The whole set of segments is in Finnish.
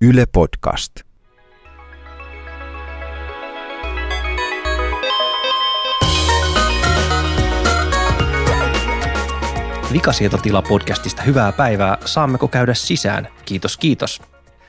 Yle Podcast. Vikasietotila podcastista hyvää päivää. Saammeko käydä sisään? Kiitos, kiitos.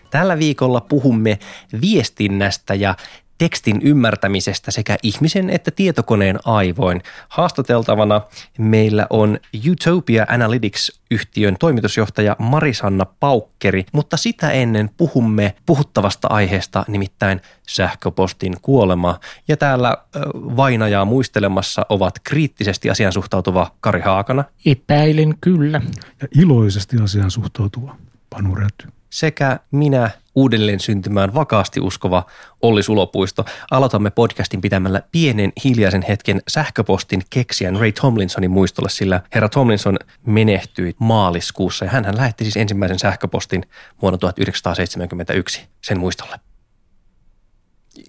Tällä viikolla puhumme viestinnästä ja tekstin ymmärtämisestä sekä ihmisen että tietokoneen aivoin. Haastateltavana meillä on Utopia Analytics-yhtiön toimitusjohtaja Marisanna Paukkeri, mutta sitä ennen puhumme puhuttavasta aiheesta, nimittäin sähköpostin kuolema. Ja täällä vainajaa muistelemassa ovat kriittisesti asian suhtautuva Kari Haakana. Epäilen kyllä. Ja iloisesti asian suhtautuva Panu Räty sekä minä uudelleen syntymään vakaasti uskova Olli Sulopuisto. Aloitamme podcastin pitämällä pienen hiljaisen hetken sähköpostin keksijän Ray Tomlinsonin muistolle, sillä herra Tomlinson menehtyi maaliskuussa ja hän lähetti siis ensimmäisen sähköpostin vuonna 1971 sen muistolle.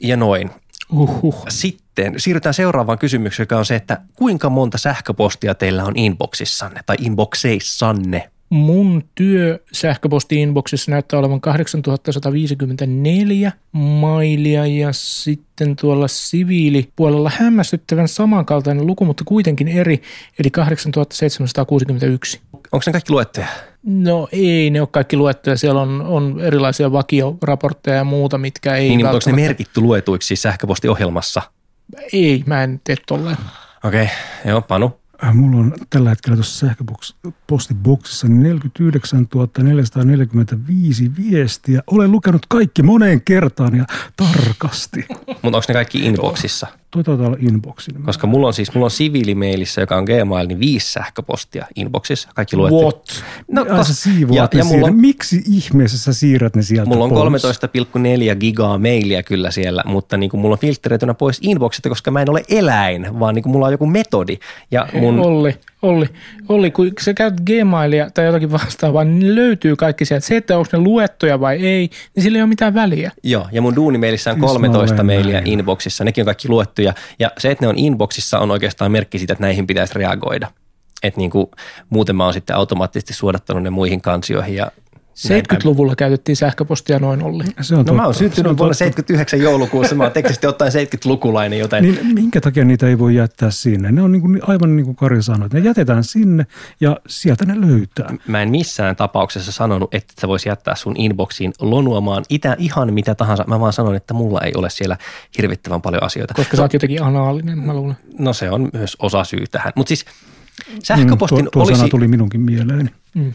Ja noin. Uhuh. Sitten siirrytään seuraavaan kysymykseen, joka on se, että kuinka monta sähköpostia teillä on inboxissanne tai inboxeissanne? Mun työ sähköposti-inboxissa näyttää olevan 8154 mailia ja sitten tuolla siviilipuolella hämmästyttävän samankaltainen luku, mutta kuitenkin eri, eli 8761. Onko ne kaikki luettuja? No ei, ne ole kaikki luettuja. Siellä on, on erilaisia vakioraportteja ja muuta, mitkä ei Niin, välttämättä... onko ne merkitty luetuiksi siis sähköpostiohjelmassa? Ei, mä en tee tolleen. Okei, okay. joo, Panu. Äh, mulla on tällä hetkellä tuossa sähköpostiboksissa 49 445 viestiä. Olen lukenut kaikki moneen kertaan ja tarkasti. Mutta onko ne kaikki inboxissa? Tuota olla inboxin. Koska mulla on siis, mulla on siviilimeilissä, joka on Gmail, niin viisi sähköpostia inboxissa. Kaikki luettu. What? No, ja siivoat ja, ja mulla on, Miksi ihmeessä sä siirrät ne sieltä Mulla on 13,4 gigaa mailia kyllä siellä, mutta niin kuin mulla on filtreitynä pois inboxista, koska mä en ole eläin, vaan niin kuin mulla on joku metodi. Ja mun... Olli, Olli, Olli, kun sä käyt Gmailia tai jotakin vastaavaa, niin löytyy kaikki sieltä. Se, että onko ne luettuja vai ei, niin sillä ei ole mitään väliä. Joo, ja mun duunimeilissä on 13 mailia inboxissa. Nekin on kaikki luettuja. Ja se, että ne on inboxissa, on oikeastaan merkki siitä, että näihin pitäisi reagoida. Että niin kuin, muuten mä oon sitten automaattisesti suodattanut ne muihin kansioihin ja 70-luvulla käytettiin sähköpostia noin Olli. Se on no totta. mä oon syntynyt vuonna 79 joulukuussa, mä oon teknisesti ottaen 70-lukulainen, joten... Niin minkä takia niitä ei voi jättää sinne? Ne on niin kuin, aivan niin kuin Kari sanoi, että ne jätetään sinne ja sieltä ne löytää. Mä en missään tapauksessa sanonut, että sä vois jättää sun inboxiin lonuamaan itä, ihan mitä tahansa. Mä vaan sanon, että mulla ei ole siellä hirvittävän paljon asioita. Koska sä oot jotenkin anaalinen, mä luulen. No se on myös osa syy tähän. Mutta siis sähköpostin mm, tuo, tuo olisi... sana tuli minunkin mieleeni. Mm.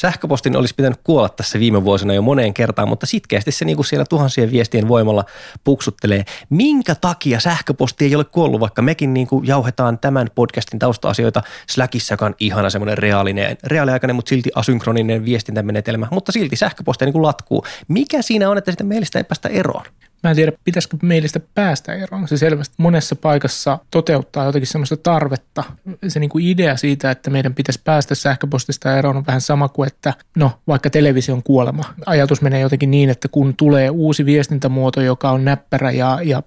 Sähköpostin olisi pitänyt kuolla tässä viime vuosina jo moneen kertaan, mutta sitkeästi se niin kuin siellä tuhansien viestien voimalla puksuttelee. Minkä takia sähköposti ei ole kuollut, vaikka mekin niin kuin jauhetaan tämän podcastin tausta-asioita Slackissa, joka on ihana semmoinen reaalinen, reaaliaikainen, mutta silti asynkroninen viestintämenetelmä, mutta silti sähköposti niin kuin latkuu. Mikä siinä on, että sitä meilistä ei päästä eroon? Mä en tiedä, pitäisikö meilistä päästä eroon. Se selvästi monessa paikassa toteuttaa jotenkin semmoista tarvetta. Se niin kuin idea siitä, että meidän pitäisi päästä sähköpostista eroon on vähän sama kuin, että no vaikka television kuolema. Ajatus menee jotenkin niin, että kun tulee uusi viestintämuoto, joka on näppärä ja, ja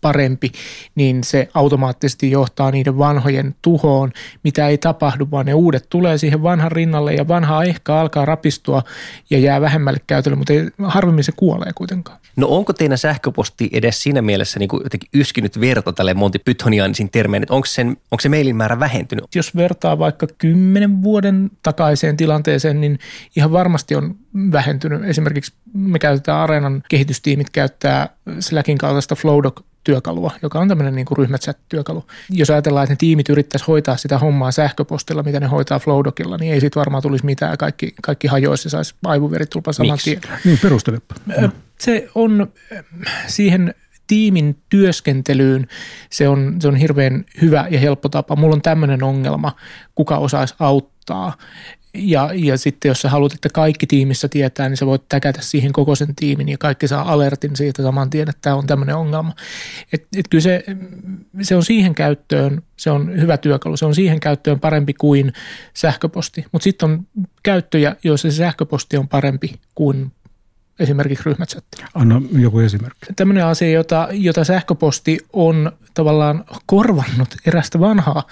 parempi, niin se automaattisesti johtaa niiden vanhojen tuhoon, mitä ei tapahdu, vaan ne uudet tulee siihen vanhan rinnalle ja vanha ehkä alkaa rapistua ja jää vähemmälle käytölle, mutta ei, harvemmin se kuolee kuitenkaan. No onko teidän sähköposti edes siinä mielessä niin kuin jotenkin yskinyt verta tälle Monty Pythonianisin termeen, että onko, sen, onko se mailin määrä vähentynyt? Jos vertaa vaikka kymmenen vuoden takaiseen tilanteeseen, niin ihan varmasti on vähentynyt. Esimerkiksi me käytetään Areenan kehitystiimit käyttää Slackin kaltaista Flowdoc työkalua, joka on tämmöinen niin ryhmächat-työkalu. Jos ajatellaan, että ne tiimit yrittäisi hoitaa sitä hommaa sähköpostilla, mitä ne hoitaa Flowdocilla, niin ei siitä varmaan tulisi mitään. Kaikki, kaikki hajoisi ja saisi aivoveritulpan saman tien. Niin, perustelepa. Se on siihen tiimin työskentelyyn se on, se on hirveän hyvä ja helppo tapa. Mulla on tämmöinen ongelma, kuka osaisi auttaa. Ja, ja sitten jos sä haluat, että kaikki tiimissä tietää, niin sä voit täkätä siihen koko sen tiimin ja kaikki saa alertin siitä saman tien, että tämä on tämmöinen ongelma. Et, et kyllä se, se on siihen käyttöön, se on hyvä työkalu, se on siihen käyttöön parempi kuin sähköposti. Mutta sitten on käyttöjä, joissa se sähköposti on parempi kuin esimerkiksi ryhmächatti. Anna joku esimerkki. Tämmöinen asia, jota, jota sähköposti on tavallaan korvannut erästä vanhaa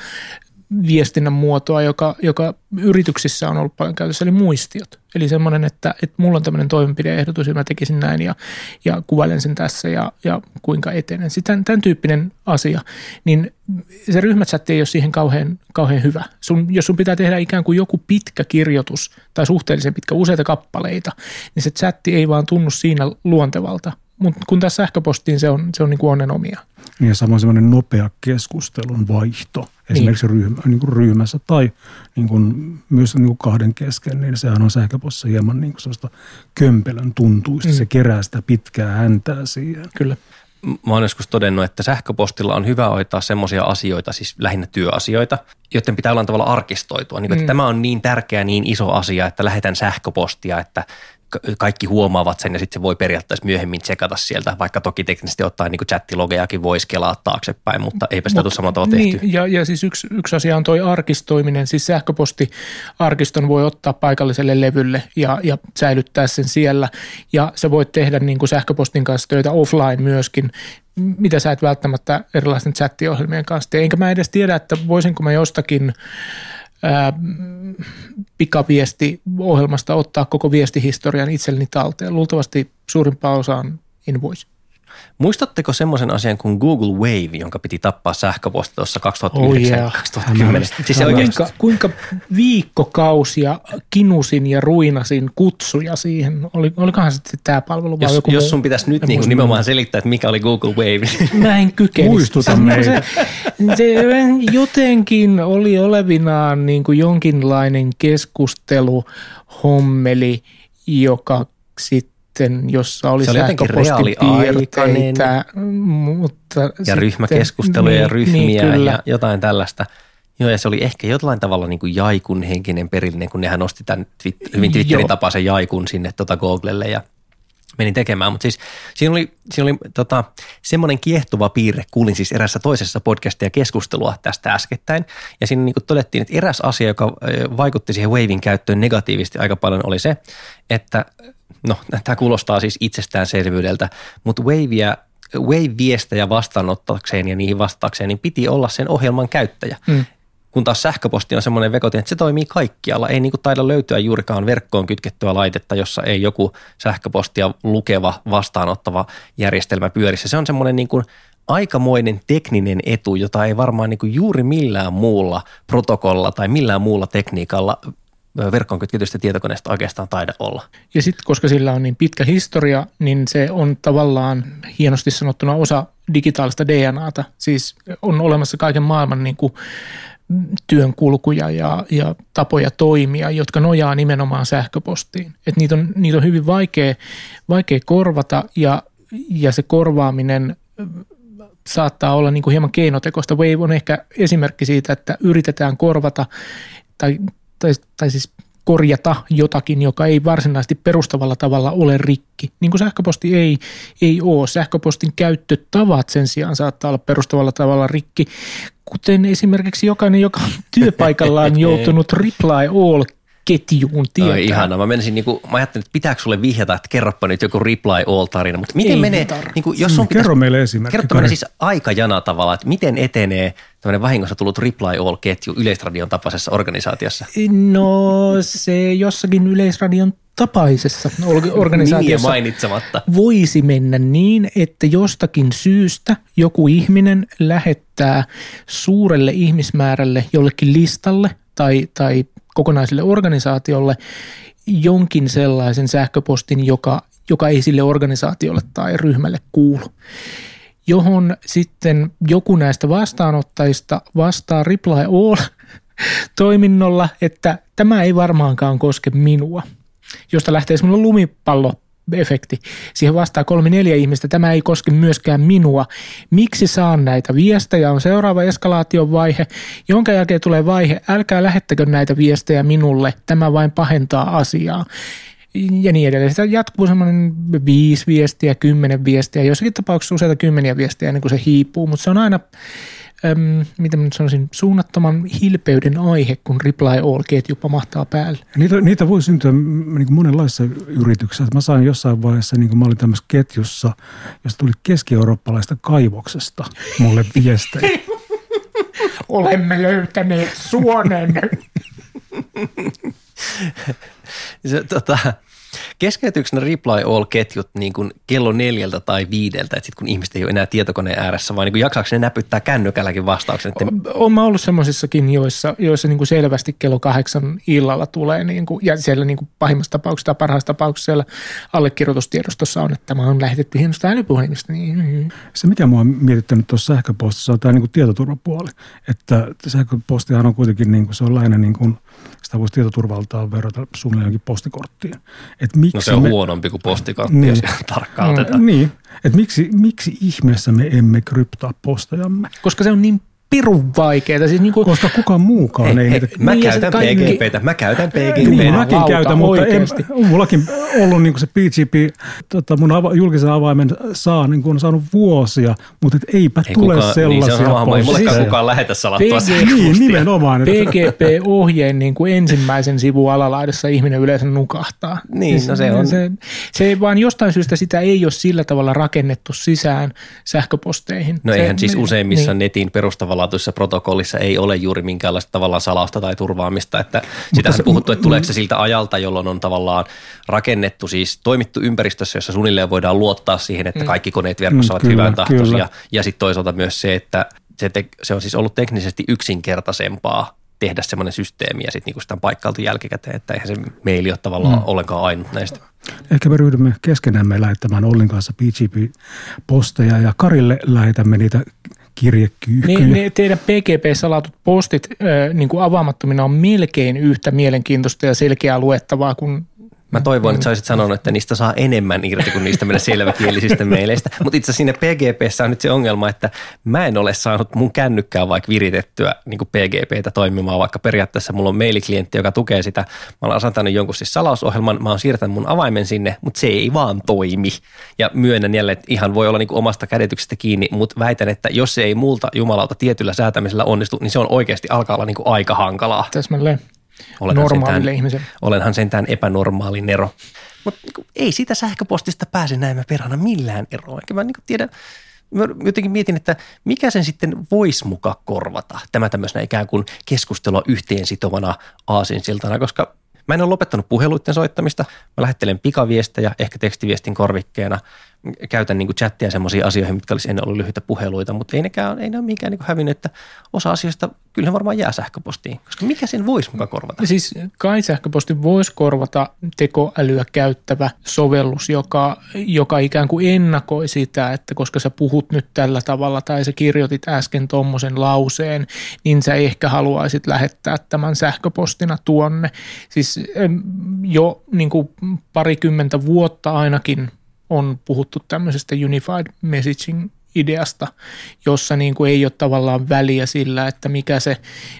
viestinnän muotoa, joka, joka yrityksissä on ollut paljon käytössä, eli muistiot. Eli semmoinen, että, että mulla on tämmöinen toimenpideehdotus ja mä tekisin näin ja, ja kuvailen sen tässä ja, ja kuinka etenen. Sitten tämän, tyyppinen asia, niin se ryhmächatti ei ole siihen kauhean, kauhean hyvä. Sun, jos sun pitää tehdä ikään kuin joku pitkä kirjoitus tai suhteellisen pitkä useita kappaleita, niin se chatti ei vaan tunnu siinä luontevalta. Mutta kun tässä sähköpostiin se on, se on niin kuin onnen omia. Niin ja samoin semmoinen nopea keskustelun vaihto esimerkiksi niin. Ryhmä, niin kuin ryhmässä tai niin kuin myös niin kuin kahden kesken, niin sehän on sähköpossa hieman niin kuin sellaista kömpelön tuntuista. Mm. Se kerää sitä pitkää häntää siihen. Kyllä. Mä oon joskus todennut, että sähköpostilla on hyvä hoitaa semmoisia asioita, siis lähinnä työasioita, joiden pitää olla tavalla arkistoitua. Niin, että mm. Tämä on niin tärkeä, niin iso asia, että lähetän sähköpostia, että kaikki huomaavat sen ja sitten se voi periaatteessa myöhemmin tsekata sieltä, vaikka toki teknisesti ottaen niin chattilogejakin voisi kelaa taaksepäin, mutta eipä sitä tule samalla tavalla niin, tehty. Ja, ja siis yksi, yksi asia on toi arkistoiminen, siis sähköpostiarkiston voi ottaa paikalliselle levylle ja, ja säilyttää sen siellä ja sä voit tehdä niin kuin sähköpostin kanssa töitä offline myöskin, mitä sä et välttämättä erilaisten chattiohjelmien kanssa tee. Enkä mä edes tiedä, että voisinko mä jostakin ää, pikaviesti-ohjelmasta ottaa koko viestihistorian itselleni talteen. Luultavasti suurimpaan osaan en voisi. Muistatteko semmoisen asian kuin Google Wave, jonka piti tappaa sähköposti tuossa 2009 oh 2010? Siis se kuinka, kuinka viikkokausia kinusin ja ruinasin kutsuja siihen? Oli, olikohan sitten tämä palvelu jos, joku Jos sun pitäisi nyt niin nimenomaan selittää, että mikä oli Google Wave. Mä en kykene. Muistuta se, meitä. Se, se, jotenkin oli olevinaan niin kuin jonkinlainen keskustelu, hommeli, joka sitten sitten, jossa oli, se oli sähköpostipiirteitä. Mutta ja sitten, ryhmäkeskusteluja niin, ja ryhmiä niin, ja jotain tällaista. Joo, ja se oli ehkä jotain tavalla niin kuin Jaikun henkinen perillinen, kun nehän nosti tämän twit- hyvin Twitterin tapaisen Jaikun sinne tota Googlelle ja menin tekemään. Mutta siis siinä oli, siinä oli tota, semmoinen kiehtova piirre, kuulin siis erässä toisessa podcastia keskustelua tästä äskettäin. Ja siinä niin todettiin, että eräs asia, joka vaikutti siihen Wavin käyttöön negatiivisesti aika paljon, oli se, että no tämä kuulostaa siis itsestäänselvyydeltä, mutta Wavea Wave-viestejä vastaanottakseen ja niihin vastaakseen, niin piti olla sen ohjelman käyttäjä. Mm. Kun taas sähköposti on semmoinen vekotin, että se toimii kaikkialla. Ei niin kuin taida löytyä juurikaan verkkoon kytkettyä laitetta, jossa ei joku sähköpostia lukeva, vastaanottava järjestelmä pyörissä. Se on semmoinen niin kuin aikamoinen tekninen etu, jota ei varmaan niin kuin juuri millään muulla protokolla tai millään muulla tekniikalla verkkoon kytketystä tietokoneesta oikeastaan taida olla. Ja sitten, koska sillä on niin pitkä historia, niin se on tavallaan hienosti sanottuna osa digitaalista DNAta. Siis on olemassa kaiken maailman niin kuin työn kulkuja ja, ja tapoja toimia, jotka nojaa nimenomaan sähköpostiin. Et niitä, on, niitä on hyvin vaikea, vaikea korvata ja, ja se korvaaminen saattaa olla niin kuin hieman keinotekoista. Wave on ehkä esimerkki siitä, että yritetään korvata tai tai, tai siis korjata jotakin, joka ei varsinaisesti perustavalla tavalla ole rikki. Niin kuin sähköposti ei, ei ole. Sähköpostin käyttötavat sen sijaan saattaa olla perustavalla tavalla rikki, kuten esimerkiksi jokainen, joka on työpaikallaan joutunut reply all ketjuun tietää. Oi, ihana. Mä menisin niinku, mä ajattelin, että pitääkö sulle vihjata, että kerropa nyt joku reply all tarina, mutta miten Ei menee, niinku, jos sun pitäisi, Kerro meille esimerkki. Kerro siis aikajana tavalla, että miten etenee tämmöinen vahingossa tullut reply all ketju Yleisradion tapaisessa organisaatiossa? No se jossakin Yleisradion tapaisessa organisaatiossa mainitsematta. voisi mennä niin, että jostakin syystä joku ihminen lähettää suurelle ihmismäärälle jollekin listalle tai, tai kokonaiselle organisaatiolle jonkin sellaisen sähköpostin, joka, joka ei sille organisaatiolle tai ryhmälle kuulu johon sitten joku näistä vastaanottajista vastaa reply all toiminnolla, että tämä ei varmaankaan koske minua, josta lähtee semmoinen lumipallo efekti. Siihen vastaa kolme neljä ihmistä, tämä ei koske myöskään minua. Miksi saan näitä viestejä? On seuraava eskalaation vaihe, jonka jälkeen tulee vaihe, älkää lähettäkö näitä viestejä minulle, tämä vain pahentaa asiaa. Ja niin edelleen. Sitä jatkuu semmoinen viisi viestiä, kymmenen viestiä, jossakin tapauksessa useita kymmeniä viestiä ennen kuin se hiipuu, mutta se on aina äm, miten nyt sanoisin, suunnattoman hilpeyden aihe, kun reply all-ketju pamahtaa päälle. Niitä, niitä voi syntyä niin kuin monenlaisissa yrityksissä. Mä sain jossain vaiheessa, niin kuin mä olin tämmöisessä ketjussa, josta tuli keski-eurooppalaista kaivoksesta mulle viestejä. olemme löytäneet suonen. Se, tota, Keskeytyykö ne reply all-ketjut niin kuin kello neljältä tai viideltä, että sit kun ihmiset ei ole enää tietokoneen ääressä, vai niin kuin jaksaako ne näpyttää kännykälläkin vastauksen? Että... Olen mä ollut semmoisissakin, joissa, joissa niin kuin selvästi kello kahdeksan illalla tulee, niin kuin, ja siellä niin kuin pahimmassa tapauksessa tai parhaassa tapauksessa siellä allekirjoitustiedostossa on, että tämä on lähetetty hienosta älypuhelimista. Niin. Se, mitä mua on mietittänyt tuossa sähköpostissa, on tämä niin kuin tietoturvapuoli. Että sähköpostihan on kuitenkin, niin kuin, se on lähinnä niin kuin, sitä voisi tietoturvaltaan verrata suunnilleen jonkin postikorttiin. Et miksi no se on me, huonompi kuin postikortti, niin, jos tarkkaan otetaan. Niin, että miksi, miksi ihmeessä me emme kryptaa postajamme? Koska se on niin pirun vaikeaa. Siis niinku, Koska kukaan muukaan ei, ei niitä... Mä niin käytän kaikki... PGPtä, mä käytän PGPtä. Niin, mäkin käytän, mutta en, mullakin ollut niinku se PGP, tota, mun ava, julkisen avaimen saa, niin kuin on saanut vuosia, mutta et eipä ei tule kukaan, sellaisia niin se on Ei mullekaan kukaan lähetä salattua PG, Niin, nimenomaan. PGP-ohjeen niin kuin ensimmäisen sivun alalaidassa ihminen yleensä nukahtaa. Niin, siis, no se on. Se, se vaan jostain syystä sitä ei ole sillä tavalla rakennettu sisään sähköposteihin. No se, eihän siis useimmissa niin. netin perustavalla laatuisessa protokollissa ei ole juuri minkäänlaista tavallaan salausta tai turvaamista. Että sitähän se, puhuttu, että tuleeko se siltä ajalta, jolloin on tavallaan rakennettu, siis toimittu ympäristössä, jossa suunnilleen voidaan luottaa siihen, että mm. kaikki koneet verkossa ovat mm, hyvän tahtoisia. Ja sitten toisaalta myös se, että se, te, se on siis ollut teknisesti yksinkertaisempaa tehdä semmoinen systeemi ja sitten niinku sitä on paikkailtu jälkikäteen, että eihän se meili ole tavallaan mm. ollenkaan ainut näistä. Ehkä me ryhdymme keskenämme lähettämään Ollin kanssa PGP-posteja ja Karille lähetämme niitä kirjekyyhkyjä. Ne, ne teidän PGP-salatut postit äh, niin kuin avaamattomina on melkein yhtä mielenkiintoista ja selkeää luettavaa kuin Mä toivoin, että sä olisit sanonut, että niistä saa enemmän irti kuin niistä meidän selväkielisistä meileistä. Mutta itse asiassa siinä PGPssä on nyt se ongelma, että mä en ole saanut mun kännykkää vaikka viritettyä niin kuin PGPtä toimimaan, vaikka periaatteessa mulla on mailiklientti, joka tukee sitä. Mä olen asentanut jonkun siis salausohjelman, mä oon siirtänyt mun avaimen sinne, mutta se ei vaan toimi. Ja myönnän jälleen, että ihan voi olla niin kuin omasta kädetyksestä kiinni, mutta väitän, että jos se ei multa jumalauta tietyllä säätämisellä onnistu, niin se on oikeasti alkaa olla niin kuin aika hankalaa. Täsmälleen. Olenhan normaalille sentään, ihmiselle. Olenhan sentään epänormaali Nero. Mutta niin ei sitä sähköpostista pääse näin perhana millään eroon. Enkä mä niin tiedä, mä jotenkin mietin, että mikä sen sitten voisi muka korvata. Tämä tämmöisenä ikään kuin keskustelua yhteen sitovana aasinsiltana, koska mä en ole lopettanut puheluiden soittamista. Mä lähettelen pikaviestejä, ehkä tekstiviestin korvikkeena – käytän niin kuin chattia semmoisiin asioihin, mitkä olisi ennen ollut lyhyitä puheluita, mutta ei nekään ei ne ole mikään niin hävinnyt, että osa asioista kyllä varmaan jää sähköpostiin, koska mikä sen voisi mukaan korvata? Siis kai sähköposti voisi korvata tekoälyä käyttävä sovellus, joka, joka ikään kuin ennakoi sitä, että koska sä puhut nyt tällä tavalla tai sä kirjoitit äsken tuommoisen lauseen, niin sä ehkä haluaisit lähettää tämän sähköpostina tuonne. Siis jo niin kuin parikymmentä vuotta ainakin on puhuttu tämmöisestä unified messaging ideasta, jossa niin kuin ei ole tavallaan väliä sillä, että mikä se,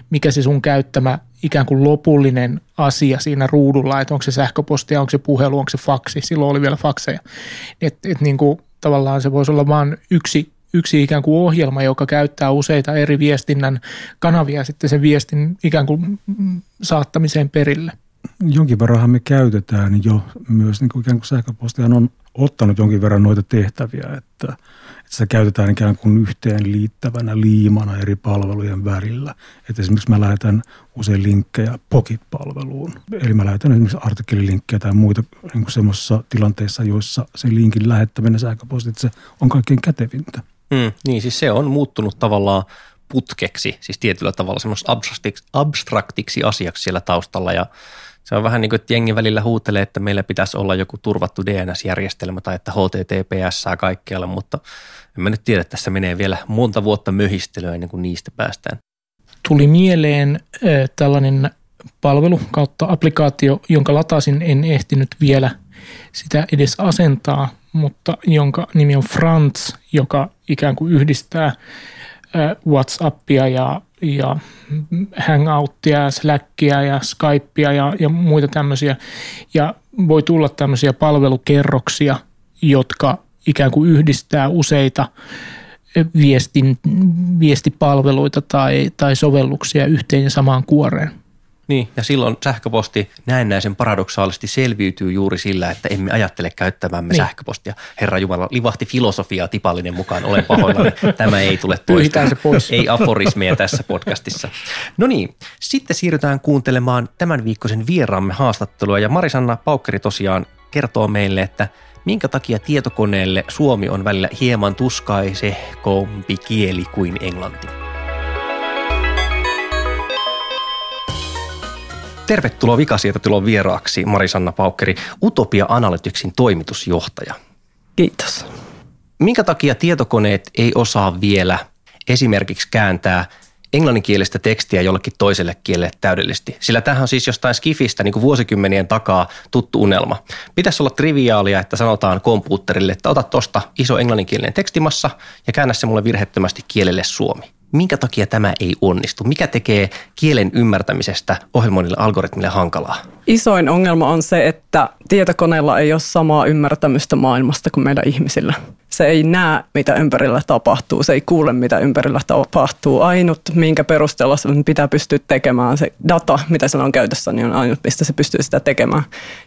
mikä se sun käyttämä ikään kuin lopullinen asia siinä ruudulla, että onko se sähköpostia, onko se puhelu, onko se faksi, silloin oli vielä fakseja. Että et niin kuin tavallaan se voisi olla vain yksi, yksi ikään kuin ohjelma, joka käyttää useita eri viestinnän kanavia sitten sen viestin ikään kuin saattamiseen perille. Jonkin verran me käytetään jo myös, niin kuin ikään kuin sähköpostihan on ottanut jonkin verran noita tehtäviä, että, että se käytetään ikään kuin yhteen liittävänä liimana eri palvelujen välillä. Että esimerkiksi mä lähetän usein linkkejä Pocket-palveluun. Eli mä lähetän esimerkiksi artikkelilinkkejä tai muita niin semmoisissa tilanteissa, joissa se linkin lähettäminen sähköpostitse on kaikkein kätevintä. Mm, niin, siis se on muuttunut tavallaan putkeksi, siis tietyllä tavalla semmoista abstraktiksi, abstraktiksi asiaksi siellä taustalla ja se on vähän niin kuin, että jengi välillä huutelee, että meillä pitäisi olla joku turvattu DNS-järjestelmä tai että HTTPS kaikkialle, mutta en mä nyt tiedä, että tässä menee vielä monta vuotta möhistelyä ennen kuin niistä päästään. Tuli mieleen äh, tällainen palvelu kautta applikaatio, jonka latasin, en ehtinyt vielä sitä edes asentaa, mutta jonka nimi on Frantz, joka ikään kuin yhdistää WhatsAppia ja, ja Hangouttia, Slackia ja Skypea ja, ja muita tämmöisiä. Ja voi tulla tämmöisiä palvelukerroksia, jotka ikään kuin yhdistää useita viestin, viestipalveluita tai, tai sovelluksia yhteen ja samaan kuoreen. Niin, ja silloin sähköposti näennäisen paradoksaalisesti selviytyy juuri sillä, että emme ajattele käyttämämme niin. sähköpostia. Herra Jumala, livahti filosofia tipallinen mukaan, olen pahoillani. Tämä ei tule toista. se pois. Ei aforismeja tässä podcastissa. No niin, sitten siirrytään kuuntelemaan tämän viikkoisen vieraamme haastattelua. Ja Marisanna Paukkeri tosiaan kertoo meille, että minkä takia tietokoneelle suomi on välillä hieman tuskaisehkompi kieli kuin englanti. Tervetuloa Vikasietotilon vieraaksi Marisanna Paukkeri, Utopia Analyticsin toimitusjohtaja. Kiitos. Minkä takia tietokoneet ei osaa vielä esimerkiksi kääntää englanninkielistä tekstiä jollekin toiselle kielelle täydellisesti. Sillä tämähän on siis jostain skifistä niin kuin vuosikymmenien takaa tuttu unelma. Pitäisi olla triviaalia, että sanotaan kompuutterille, että ota tuosta iso englanninkielinen tekstimassa ja käännä se mulle virhettömästi kielelle suomi. Minkä takia tämä ei onnistu? Mikä tekee kielen ymmärtämisestä ohjelmoinnille algoritmille hankalaa? Isoin ongelma on se, että tietokoneella ei ole samaa ymmärtämystä maailmasta kuin meillä ihmisillä. Se ei näe, mitä ympärillä tapahtuu, se ei kuule, mitä ympärillä tapahtuu. Ainut, minkä perusteella se pitää pystyä tekemään, se data, mitä sillä on käytössä, niin on ainut, mistä se pystyy sitä tekemään.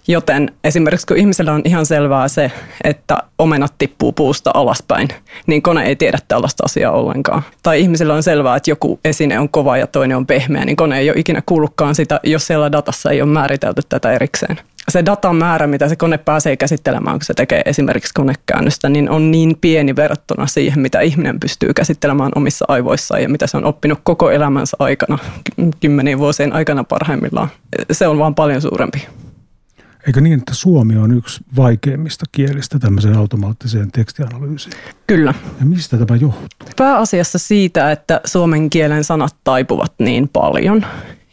Joten esimerkiksi kun ihmisellä on ihan selvää se, että omenat tippuu puusta alaspäin, niin kone ei tiedä tällaista asiaa ollenkaan. Tai ihmisellä on selvää, että joku esine on kova ja toinen on pehmeä, niin kone ei ole ikinä kuullutkaan sitä, jos siellä datassa ei ole määritelty tätä erikseen se datan määrä, mitä se kone pääsee käsittelemään, kun se tekee esimerkiksi konekäännöstä, niin on niin pieni verrattuna siihen, mitä ihminen pystyy käsittelemään omissa aivoissaan ja mitä se on oppinut koko elämänsä aikana, kymmenien vuosien aikana parhaimmillaan. Se on vaan paljon suurempi. Eikö niin, että suomi on yksi vaikeimmista kielistä tämmöiseen automaattiseen tekstianalyysiin? Kyllä. Ja mistä tämä johtuu? Pääasiassa siitä, että suomen kielen sanat taipuvat niin paljon.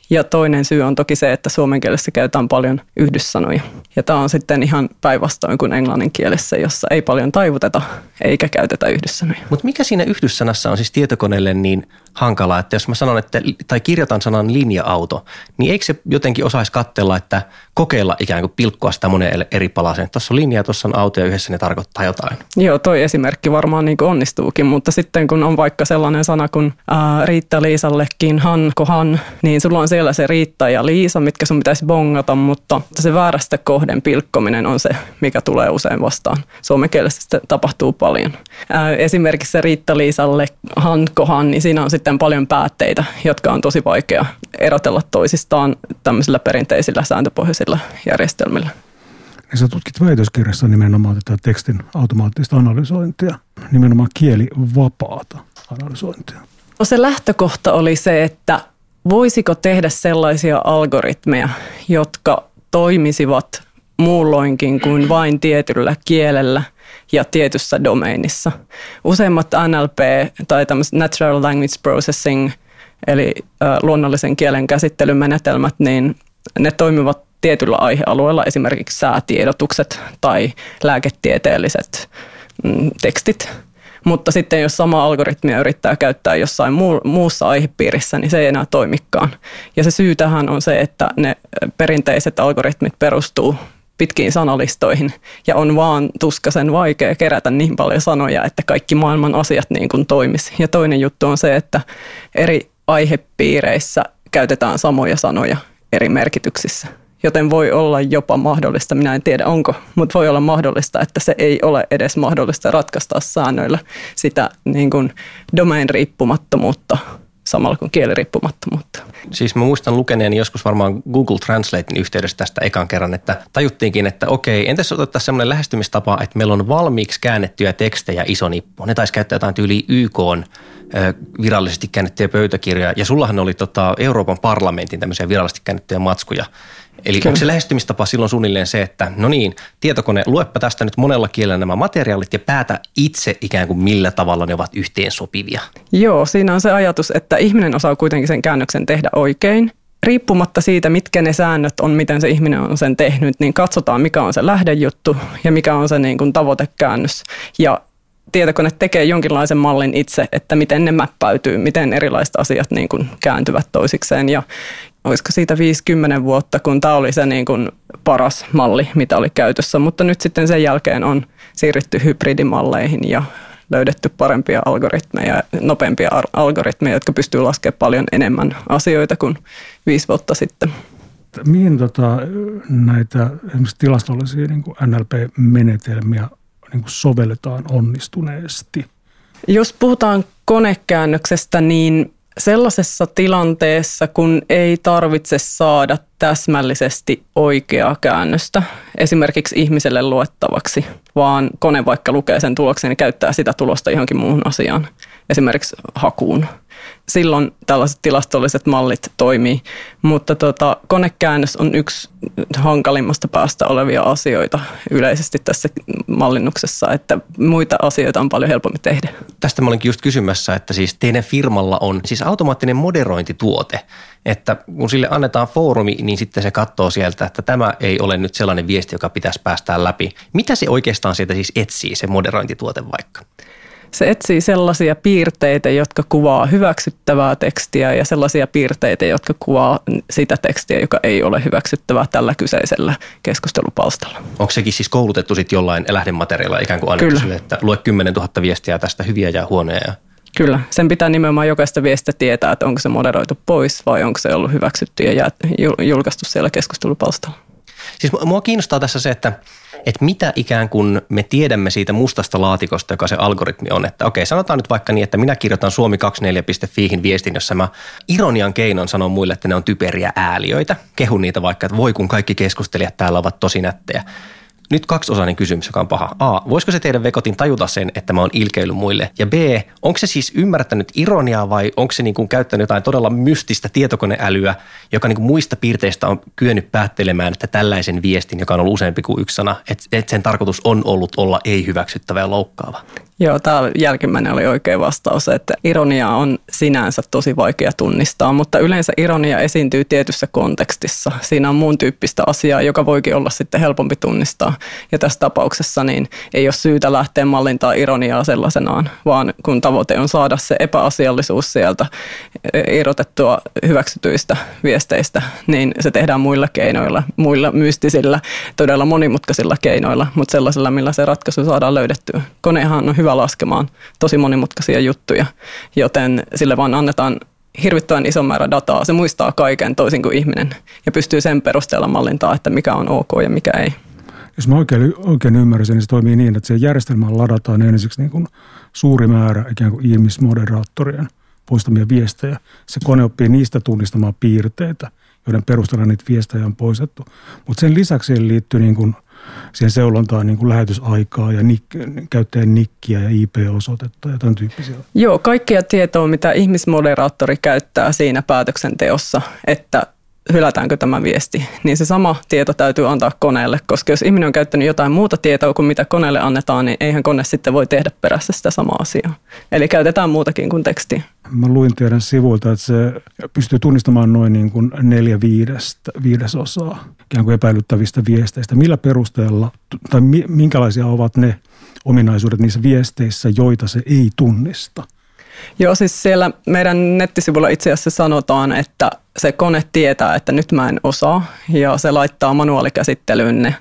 Ja toinen syy on toki se, että suomen kielessä käytetään paljon yhdyssanoja. Ja tämä on sitten ihan päinvastoin kuin englannin kielessä, jossa ei paljon taivuteta eikä käytetä yhdyssanoja. Mutta mikä siinä yhdyssanassa on siis tietokoneelle niin hankalaa, että jos mä sanon, että, tai kirjoitan sanan linja-auto, niin eikö se jotenkin osaisi katsella, että kokeilla ikään kuin pilkkoa sitä moneen eri palaseen. Tuossa on linja, tuossa on auto ja yhdessä ne tarkoittaa jotain. Joo, toi esimerkki varmaan niin onnistuukin, mutta sitten kun on vaikka sellainen sana kuin ää, Riitta Liisallekin, han, kohan, niin sulla on siellä se Riitta ja Liisa, mitkä sun pitäisi bongata, mutta se väärästä kohden pilkkominen on se, mikä tulee usein vastaan. Suomen kielessä sitä tapahtuu paljon. Ää, esimerkiksi se Riitta Liisalle, han, kohan, niin siinä on sitten paljon päätteitä, jotka on tosi vaikea erotella toisistaan tämmöisillä perinteisillä sääntöpohjaisilla järjestelmillä. Niin sä tutkit väitöskirjassa nimenomaan tätä tekstin automaattista analysointia, nimenomaan kielivapaata analysointia. No se lähtökohta oli se, että voisiko tehdä sellaisia algoritmeja, jotka toimisivat muulloinkin kuin vain tietyllä kielellä ja tietyssä domeinissa. Useimmat NLP tai Natural Language Processing, eli luonnollisen kielen käsittelymenetelmät, niin ne toimivat tietyllä aihealueella, esimerkiksi säätiedotukset tai lääketieteelliset mm, tekstit. Mutta sitten jos sama algoritmia yrittää käyttää jossain muu, muussa aihepiirissä, niin se ei enää toimikaan. Ja se syy tähän on se, että ne perinteiset algoritmit perustuu pitkiin sanalistoihin ja on vaan tuskasen vaikea kerätä niin paljon sanoja, että kaikki maailman asiat niin kuin toimisi. Ja toinen juttu on se, että eri aihepiireissä käytetään samoja sanoja eri merkityksissä. Joten voi olla jopa mahdollista, minä en tiedä onko, mutta voi olla mahdollista, että se ei ole edes mahdollista ratkaista säännöillä sitä niin kuin domain riippumattomuutta samalla kuin kieliriippumattomuutta. Siis mä muistan lukeneeni joskus varmaan Google Translatein yhteydessä tästä ekan kerran, että tajuttiinkin, että okei, entäs otettaisiin semmoinen lähestymistapa, että meillä on valmiiksi käännettyjä tekstejä iso nippu. Ne taisi käyttää jotain tyyli YK virallisesti käännettyjä pöytäkirjoja. Ja sullahan oli tota Euroopan parlamentin tämmöisiä virallisesti käännettyjä matskuja. Eli Kyllä. onko se lähestymistapa silloin suunnilleen se, että no niin, tietokone, luepa tästä nyt monella kielellä nämä materiaalit ja päätä itse ikään kuin millä tavalla ne ovat yhteen sopivia? Joo, siinä on se ajatus, että ihminen osaa kuitenkin sen käännöksen tehdä oikein. Riippumatta siitä, mitkä ne säännöt on, miten se ihminen on sen tehnyt, niin katsotaan, mikä on se lähdejuttu ja mikä on se niin kuin tavoitekäännös. Ja tietokone tekee jonkinlaisen mallin itse, että miten ne mäppäytyy, miten erilaiset asiat niin kuin kääntyvät toisikseen. Ja olisiko siitä 50 vuotta, kun tämä oli se niin kuin paras malli, mitä oli käytössä. Mutta nyt sitten sen jälkeen on siirrytty hybridimalleihin ja löydetty parempia algoritmeja, nopeampia algoritmeja, jotka pystyy laskemaan paljon enemmän asioita kuin viisi vuotta sitten. Mihin tota, näitä esimerkiksi tilastollisia niin NLP-menetelmiä niin sovelletaan onnistuneesti? Jos puhutaan konekäännöksestä, niin sellaisessa tilanteessa, kun ei tarvitse saada täsmällisesti oikeaa käännöstä esimerkiksi ihmiselle luettavaksi, vaan kone vaikka lukee sen tuloksen ja käyttää sitä tulosta johonkin muuhun asiaan, esimerkiksi hakuun silloin tällaiset tilastolliset mallit toimii. Mutta tota, konekäännös on yksi hankalimmasta päästä olevia asioita yleisesti tässä mallinnuksessa, että muita asioita on paljon helpommin tehdä. Tästä mä olinkin just kysymässä, että siis teidän firmalla on siis automaattinen moderointituote, että kun sille annetaan foorumi, niin sitten se katsoo sieltä, että tämä ei ole nyt sellainen viesti, joka pitäisi päästää läpi. Mitä se oikeastaan sieltä siis etsii, se moderointituote vaikka? Se etsii sellaisia piirteitä, jotka kuvaa hyväksyttävää tekstiä ja sellaisia piirteitä, jotka kuvaa sitä tekstiä, joka ei ole hyväksyttävää tällä kyseisellä keskustelupalstalla. Onko sekin siis koulutettu sitten jollain lähdemateriaalilla ikään kuin annettu sille, että lue 10 000 viestiä tästä hyviä ja huonoja? Kyllä, sen pitää nimenomaan jokaista viestiä tietää, että onko se moderoitu pois vai onko se ollut hyväksytty ja julkaistu siellä keskustelupalstalla. Siis mua kiinnostaa tässä se, että, että mitä ikään kuin me tiedämme siitä mustasta laatikosta, joka se algoritmi on. Että okei, sanotaan nyt vaikka niin, että minä kirjoitan suomi24.fiihin viestin, jossa mä ironian keinon sanon muille, että ne on typeriä ääliöitä. Kehun niitä vaikka, että voi kun kaikki keskustelijat täällä ovat tosi nättejä. Nyt kaksiosainen kysymys, joka on paha. A. Voisiko se teidän vekotin tajuta sen, että mä oon ilkeily muille? Ja B. Onko se siis ymmärtänyt ironiaa vai onko se niin käyttänyt jotain todella mystistä tietokoneälyä, joka niin muista piirteistä on kyennyt päättelemään, että tällaisen viestin, joka on ollut useampi kuin yksi sana, että, että sen tarkoitus on ollut olla ei-hyväksyttävä ja loukkaava? Joo, tämä jälkimmäinen oli oikea vastaus, että ironia on sinänsä tosi vaikea tunnistaa, mutta yleensä ironia esiintyy tietyssä kontekstissa. Siinä on muun tyyppistä asiaa, joka voikin olla sitten helpompi tunnistaa. Ja tässä tapauksessa niin ei ole syytä lähteä mallintaa ironiaa sellaisenaan, vaan kun tavoite on saada se epäasiallisuus sieltä irrotettua hyväksytyistä viesteistä, niin se tehdään muilla keinoilla, muilla mystisillä, todella monimutkaisilla keinoilla, mutta sellaisilla, millä se ratkaisu saadaan löydettyä. Konehan on hyvä laskemaan tosi monimutkaisia juttuja, joten sille vaan annetaan hirvittävän ison määrä dataa. Se muistaa kaiken toisin kuin ihminen ja pystyy sen perusteella mallintaa, että mikä on ok ja mikä ei. Jos mä oikein, oikein ymmärsin, niin se toimii niin, että se järjestelmään ladataan ensiksi niin kuin suuri määrä ikään kuin ihmismoderaattorien poistamia viestejä. Se kone oppii niistä tunnistamaan piirteitä, joiden perusteella niitä viestejä on poistettu. Mutta sen lisäksi siihen liittyy niin kuin – siihen seulontaan niin kuin lähetysaikaa ja nik, käyttäjän nikkiä ja IP-osoitetta ja tämän tyyppisiä. Joo, kaikkia tietoa, mitä ihmismoderaattori käyttää siinä päätöksenteossa, että hylätäänkö tämä viesti, niin se sama tieto täytyy antaa koneelle, koska jos ihminen on käyttänyt jotain muuta tietoa kuin mitä koneelle annetaan, niin eihän kone sitten voi tehdä perässä sitä samaa asiaa. Eli käytetään muutakin kuin tekstiä. Mä luin teidän sivuilta, että se pystyy tunnistamaan noin niin kuin neljä viidestä, viidesosaa ikään kuin epäilyttävistä viesteistä. Millä perusteella tai minkälaisia ovat ne ominaisuudet niissä viesteissä, joita se ei tunnista? Joo, siis siellä meidän nettisivulla itse asiassa sanotaan, että se kone tietää, että nyt mä en osaa ja se laittaa manuaalikäsittelyyn ne,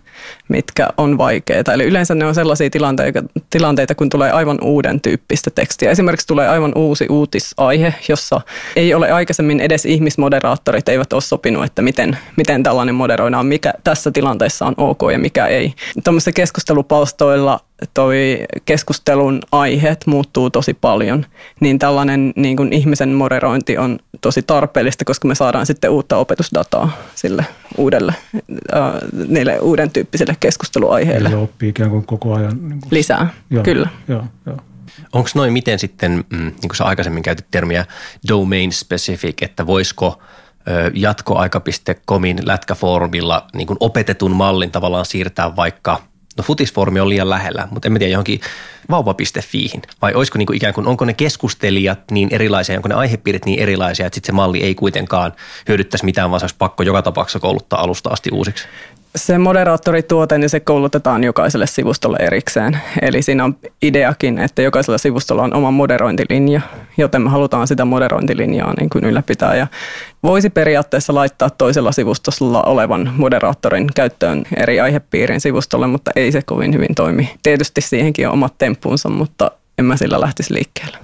mitkä on vaikeita. Eli yleensä ne on sellaisia tilanteita, tilanteita, kun tulee aivan uuden tyyppistä tekstiä. Esimerkiksi tulee aivan uusi uutisaihe, jossa ei ole aikaisemmin edes ihmismoderaattorit eivät ole sopinut, että miten, miten tällainen moderoidaan, mikä tässä tilanteessa on ok ja mikä ei. Tuommoisissa keskustelupalstoilla toi keskustelun aiheet muuttuu tosi paljon, niin tällainen niin kuin ihmisen moderointi on tosi tarpeellista, koska me saadaan sitten uutta opetusdataa sille uudelle, äh, niille uuden tyyppisille keskusteluaiheille. Eli oppii ikään kuin koko ajan. Niin kuin, Lisää, joo, kyllä. Joo, joo. Onko noin miten sitten, mm, niin kuin sä aikaisemmin käytit termiä domain specific, että voisiko jatkoaika.comin lätkäfoorumilla niin kuin opetetun mallin tavallaan siirtää vaikka – no futisformi on liian lähellä, mutta en tiedä johonkin vauva.fiihin. Vai olisiko niin kuin ikään kuin, onko ne keskustelijat niin erilaisia, onko ne aihepiirit niin erilaisia, että sitten se malli ei kuitenkaan hyödyttäisi mitään, vaan se olisi pakko joka tapauksessa kouluttaa alusta asti uusiksi? Se moderaattorituote, niin se koulutetaan jokaiselle sivustolle erikseen. Eli siinä on ideakin, että jokaisella sivustolla on oma moderointilinja, joten me halutaan sitä moderointilinjaa niin kuin ylläpitää. Ja voisi periaatteessa laittaa toisella sivustolla olevan moderaattorin käyttöön eri aihepiirin sivustolle, mutta ei se kovin hyvin toimi. Tietysti siihenkin on omat temppuunsa, mutta en mä sillä lähtisi liikkeelle.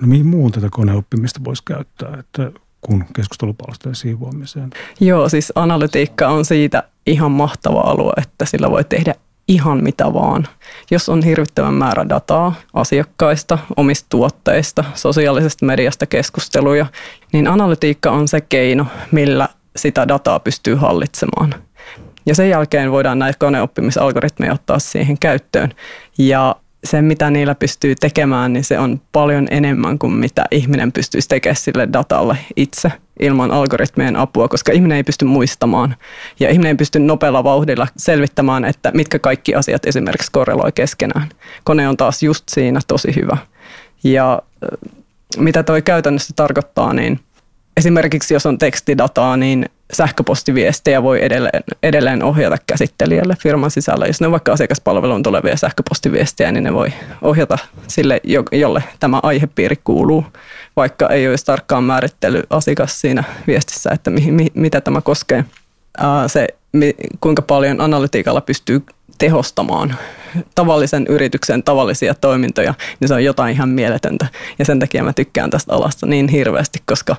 No mihin muun tätä koneoppimista voisi käyttää, että kun keskustelupalstojen siivoamiseen? Joo, siis analytiikka on siitä ihan mahtava alue, että sillä voi tehdä ihan mitä vaan. Jos on hirvittävän määrä dataa asiakkaista, omista tuotteista, sosiaalisesta mediasta keskusteluja, niin analytiikka on se keino, millä sitä dataa pystyy hallitsemaan. Ja sen jälkeen voidaan näitä koneoppimisalgoritmeja ottaa siihen käyttöön. Ja se, mitä niillä pystyy tekemään, niin se on paljon enemmän kuin mitä ihminen pystyisi tekemään sille datalle itse ilman algoritmien apua, koska ihminen ei pysty muistamaan ja ihminen ei pysty nopealla vauhdilla selvittämään, että mitkä kaikki asiat esimerkiksi korreloi keskenään. Kone on taas just siinä tosi hyvä. Ja mitä toi käytännössä tarkoittaa, niin esimerkiksi jos on tekstidataa, niin sähköpostiviestejä voi edelleen, edelleen ohjata käsittelijälle firman sisällä. Jos ne on vaikka asiakaspalveluun tulevia sähköpostiviestejä, niin ne voi ohjata sille, jolle tämä aihepiiri kuuluu, vaikka ei olisi tarkkaan määrittely asiakas siinä viestissä, että mi, mi, mitä tämä koskee. Ää, se, mi, kuinka paljon analytiikalla pystyy tehostamaan tavallisen yrityksen tavallisia toimintoja, niin se on jotain ihan mieletöntä. Ja sen takia mä tykkään tästä alasta niin hirveästi, koska,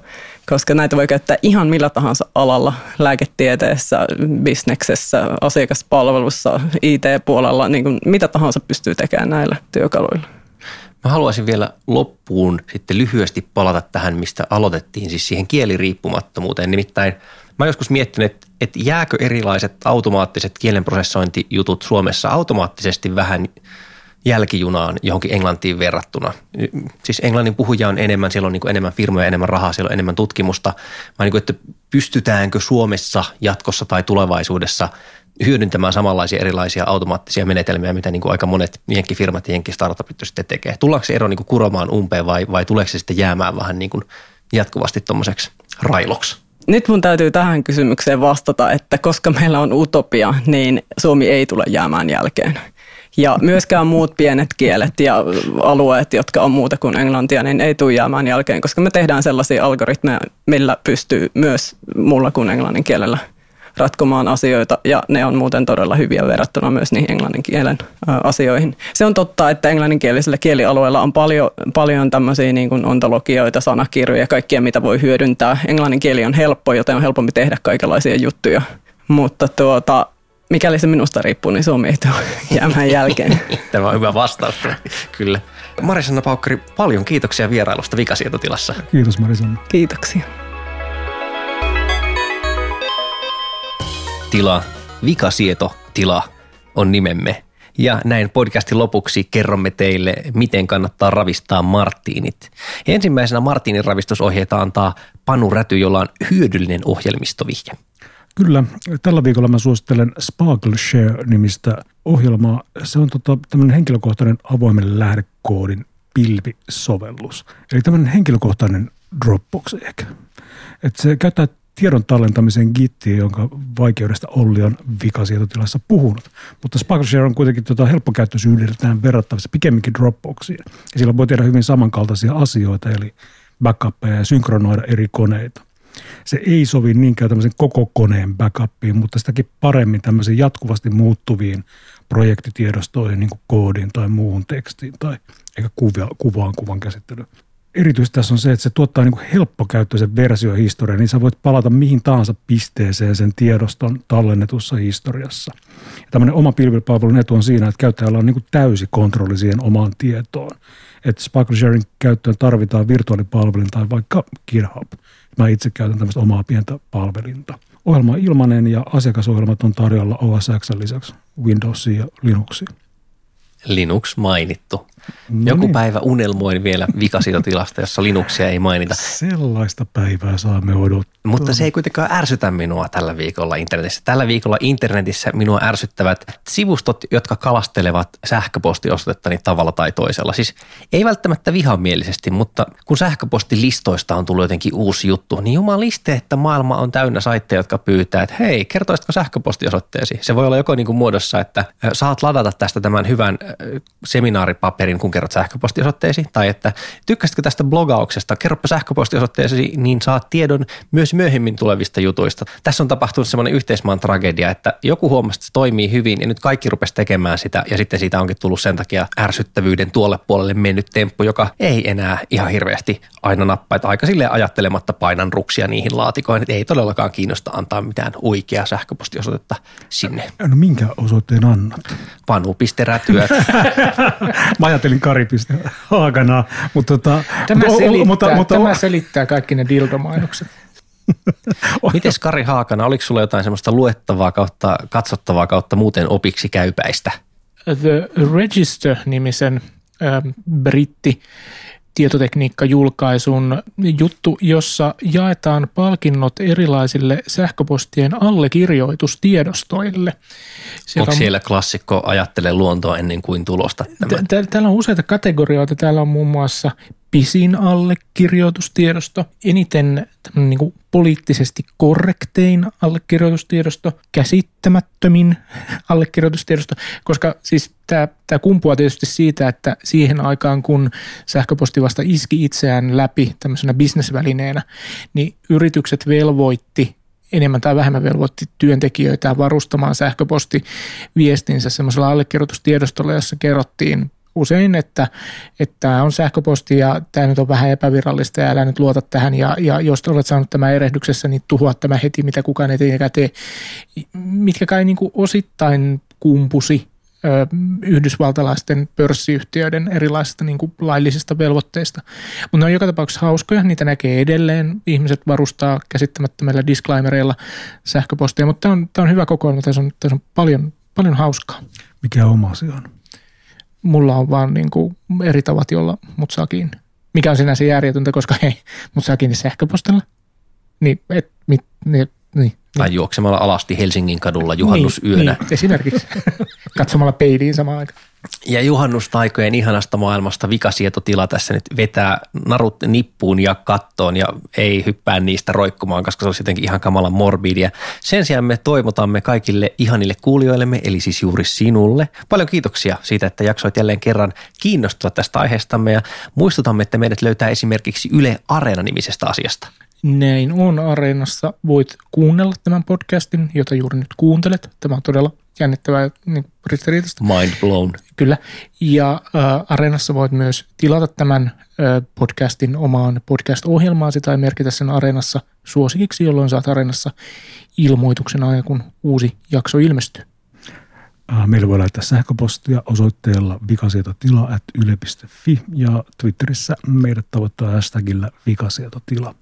koska näitä voi käyttää ihan millä tahansa alalla, lääketieteessä, bisneksessä, asiakaspalvelussa, IT-puolella, niin kuin mitä tahansa pystyy tekemään näillä työkaluilla. Mä haluaisin vielä loppuun sitten lyhyesti palata tähän, mistä aloitettiin, siis siihen kieliriippumattomuuteen. Nimittäin mä joskus miettinyt, että, että jääkö erilaiset automaattiset kielenprosessointijutut Suomessa automaattisesti vähän jälkijunaan johonkin englantiin verrattuna. Siis englannin puhuja on enemmän, siellä on niin enemmän firmoja, enemmän rahaa, siellä on enemmän tutkimusta. Mä niin kuin, että pystytäänkö Suomessa jatkossa tai tulevaisuudessa hyödyntämään samanlaisia erilaisia automaattisia menetelmiä, mitä niin kuin aika monet jenkkifirmat ja jenkkistartupit sitten tekee. Tullaanko se ero niin kuin kuromaan umpeen vai, vai tuleeko se sitten jäämään vähän niin kuin jatkuvasti tuommoiseksi railoksi? Nyt mun täytyy tähän kysymykseen vastata, että koska meillä on utopia, niin Suomi ei tule jäämään jälkeen. Ja myöskään muut pienet kielet ja alueet, jotka on muuta kuin englantia, niin ei tule jäämään jälkeen, koska me tehdään sellaisia algoritmeja, millä pystyy myös muulla kuin englannin kielellä – ratkomaan asioita ja ne on muuten todella hyviä verrattuna myös niihin englannin kielen asioihin. Se on totta, että englanninkielisellä kielialueella on paljon, paljon tämmöisiä niin kuin ontologioita, sanakirjoja, kaikkia mitä voi hyödyntää. Englannin kieli on helppo, joten on helpompi tehdä kaikenlaisia juttuja. Mutta tuota, mikäli se minusta riippuu, niin Suomi ei tule jäämään jälkeen. Tämä on hyvä vastaus, kyllä. Marisanna Paukkari, paljon kiitoksia vierailusta Vikasietotilassa. Kiitos Marisanna. Kiitoksia. tila, vikasieto tila on nimemme. Ja näin podcastin lopuksi kerromme teille, miten kannattaa ravistaa Martiinit. Ensimmäisenä Martiinin ravistusohjeita antaa Panu Räty, jolla on hyödyllinen ohjelmistovihje. Kyllä, tällä viikolla mä suosittelen Sparkle Share-nimistä ohjelmaa. Se on tota, tämmöinen henkilökohtainen avoimen lähdekoodin pilvisovellus. Eli tämmöinen henkilökohtainen Dropbox ehkä. Et se käyttää tiedon tallentamisen gittiin, jonka vaikeudesta Olli on vikasietotilassa puhunut. Mutta SparkleShare on kuitenkin tota helppokäyttöisyydeltään verrattavissa pikemminkin Dropboxiin. Ja sillä voi tehdä hyvin samankaltaisia asioita, eli backuppeja ja synkronoida eri koneita. Se ei sovi niinkään tämmöisen koko koneen backupiin, mutta sitäkin paremmin tämmöisiin jatkuvasti muuttuviin projektitiedostoihin, niin kuin koodiin tai muuhun tekstiin tai eikä kuvaan kuvan käsittelyyn erityisesti tässä on se, että se tuottaa niin kuin helppokäyttöisen versiohistorian, niin sä voit palata mihin tahansa pisteeseen sen tiedoston tallennetussa historiassa. Ja tämmöinen oma pilvipalvelun etu on siinä, että käyttäjällä on niin kuin täysi kontrolli siihen omaan tietoon. Että Sparkle Sharing käyttöön tarvitaan virtuaalipalvelin tai vaikka GitHub. Mä itse käytän tämmöistä omaa pientä palvelinta. Ohjelma on ilmainen ja asiakasohjelmat on tarjolla OS X lisäksi Windowsiin ja Linuxiin. Linux mainittu. No Joku niin. päivä unelmoin vielä vikasietotilasta, jossa Linuxia ei mainita. Sellaista päivää saamme odottaa. Mutta se ei kuitenkaan ärsytä minua tällä viikolla internetissä. Tällä viikolla internetissä minua ärsyttävät sivustot, jotka kalastelevat sähköpostiosoitettani tavalla tai toisella. Siis ei välttämättä vihamielisesti, mutta kun sähköpostilistoista on tullut jotenkin uusi juttu, niin jumaliste, että maailma on täynnä saitteja, jotka pyytää, että hei, kertoisitko sähköpostiosoitteesi? Se voi olla joko niin kuin muodossa, että saat ladata tästä tämän hyvän seminaaripaperin, kun kerrot sähköpostiosoitteesi, tai että tykkäsitkö tästä blogauksesta, kerropa sähköpostiosoitteesi, niin saat tiedon myös myöhemmin tulevista jutuista. Tässä on tapahtunut semmoinen yhteismaan tragedia, että joku huomasi, että se toimii hyvin, ja nyt kaikki rupesi tekemään sitä, ja sitten siitä onkin tullut sen takia ärsyttävyyden tuolle puolelle mennyt temppu, joka ei enää ihan hirveästi aina nappaa, että aika silleen ajattelematta painan ruksia niihin laatikoihin, että ei todellakaan kiinnosta antaa mitään oikeaa sähköpostiosoitetta sinne. No minkä osoitteen annat? Vanu.rätyöt. Mä ajattelin Haakana, mutta tota, tämä, selittää, mutta, mutta, tämä selittää kaikki ne dildomainokset. Mites Kari Haakana, oliko sulla jotain semmoista luettavaa kautta, katsottavaa kautta muuten opiksi käypäistä? The Register-nimisen äh, britti tietotekniikkajulkaisun juttu, jossa jaetaan palkinnot erilaisille sähköpostien allekirjoitustiedostoille. Siellä Onko siellä klassikko ajattele luontoa ennen kuin tulosta? Täällä on useita kategorioita. Täällä on muun muassa pisin allekirjoitustiedosto, eniten niin kuin poliittisesti korrektein allekirjoitustiedosto, käsittämättömin allekirjoitustiedosto, koska siis tämä, tämä kumpuaa tietysti siitä, että siihen aikaan kun sähköposti vasta iski itseään läpi tämmöisenä bisnesvälineenä, niin yritykset velvoitti enemmän tai vähemmän velvoitti työntekijöitä varustamaan sähköpostiviestinsä semmoisella allekirjoitustiedostolla, jossa kerrottiin usein, että, tämä on sähköposti ja tämä nyt on vähän epävirallista ja älä nyt luota tähän ja, ja jos olet saanut tämä erehdyksessä, niin tuhoa tämä heti, mitä kukaan ei tee, mitkä kai niin kuin osittain kumpusi yhdysvaltalaisten pörssiyhtiöiden erilaisista niin kuin laillisista velvoitteista. Mutta ne on joka tapauksessa hauskoja, niitä näkee edelleen. Ihmiset varustaa käsittämättömillä disclaimereilla sähköpostia, mutta tämä on, on hyvä kokoelma, tässä on, tässä on paljon, paljon hauskaa. Mikä oma se on? Mulla on vaan niin kuin eri tavat, jolla mut saa kiinni. Mikä on sinänsä järjetöntä, koska hei, mut saa kiinni sähköpostilla. Niin, et, mit, niin, niin, tai juoksemalla alasti Helsingin kadulla juhannusyönä. Niin, niin esimerkiksi. Katsomalla peiliin samaan aikaan. Ja juhannustaikojen ihanasta maailmasta vikasietotila tässä nyt vetää narut nippuun ja kattoon ja ei hyppää niistä roikkumaan, koska se olisi jotenkin ihan kamalan morbidia. Sen sijaan me toivotamme kaikille ihanille kuulijoillemme, eli siis juuri sinulle. Paljon kiitoksia siitä, että jaksoit jälleen kerran kiinnostua tästä aiheestamme ja muistutamme, että meidät löytää esimerkiksi Yle Areena-nimisestä asiasta. Näin on Areenassa. Voit kuunnella tämän podcastin, jota juuri nyt kuuntelet. Tämä on todella jännittävää niin ristiriitasta. Mind blown. Kyllä. Ja äh, Areenassa voit myös tilata tämän äh, podcastin omaan podcast-ohjelmaasi tai merkitä sen Areenassa suosikiksi, jolloin saat Areenassa ilmoituksen aina, kun uusi jakso ilmestyy. Meillä voi laittaa sähköpostia osoitteella vikasietotila.yle.fi ja Twitterissä meidät tavoittaa hashtagillä vikasietotila.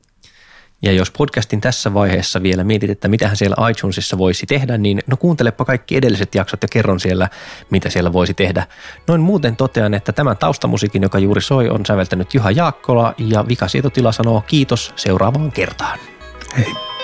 Ja jos podcastin tässä vaiheessa vielä mietit, että mitähän siellä iTunesissa voisi tehdä, niin no kuuntelepa kaikki edelliset jaksot ja kerron siellä, mitä siellä voisi tehdä. Noin muuten totean, että tämän taustamusiikin, joka juuri soi, on säveltänyt Juha Jaakkola ja Vikasietotila sanoo kiitos seuraavaan kertaan. Hei.